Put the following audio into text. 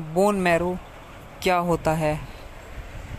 Bone marrow क्या होता है?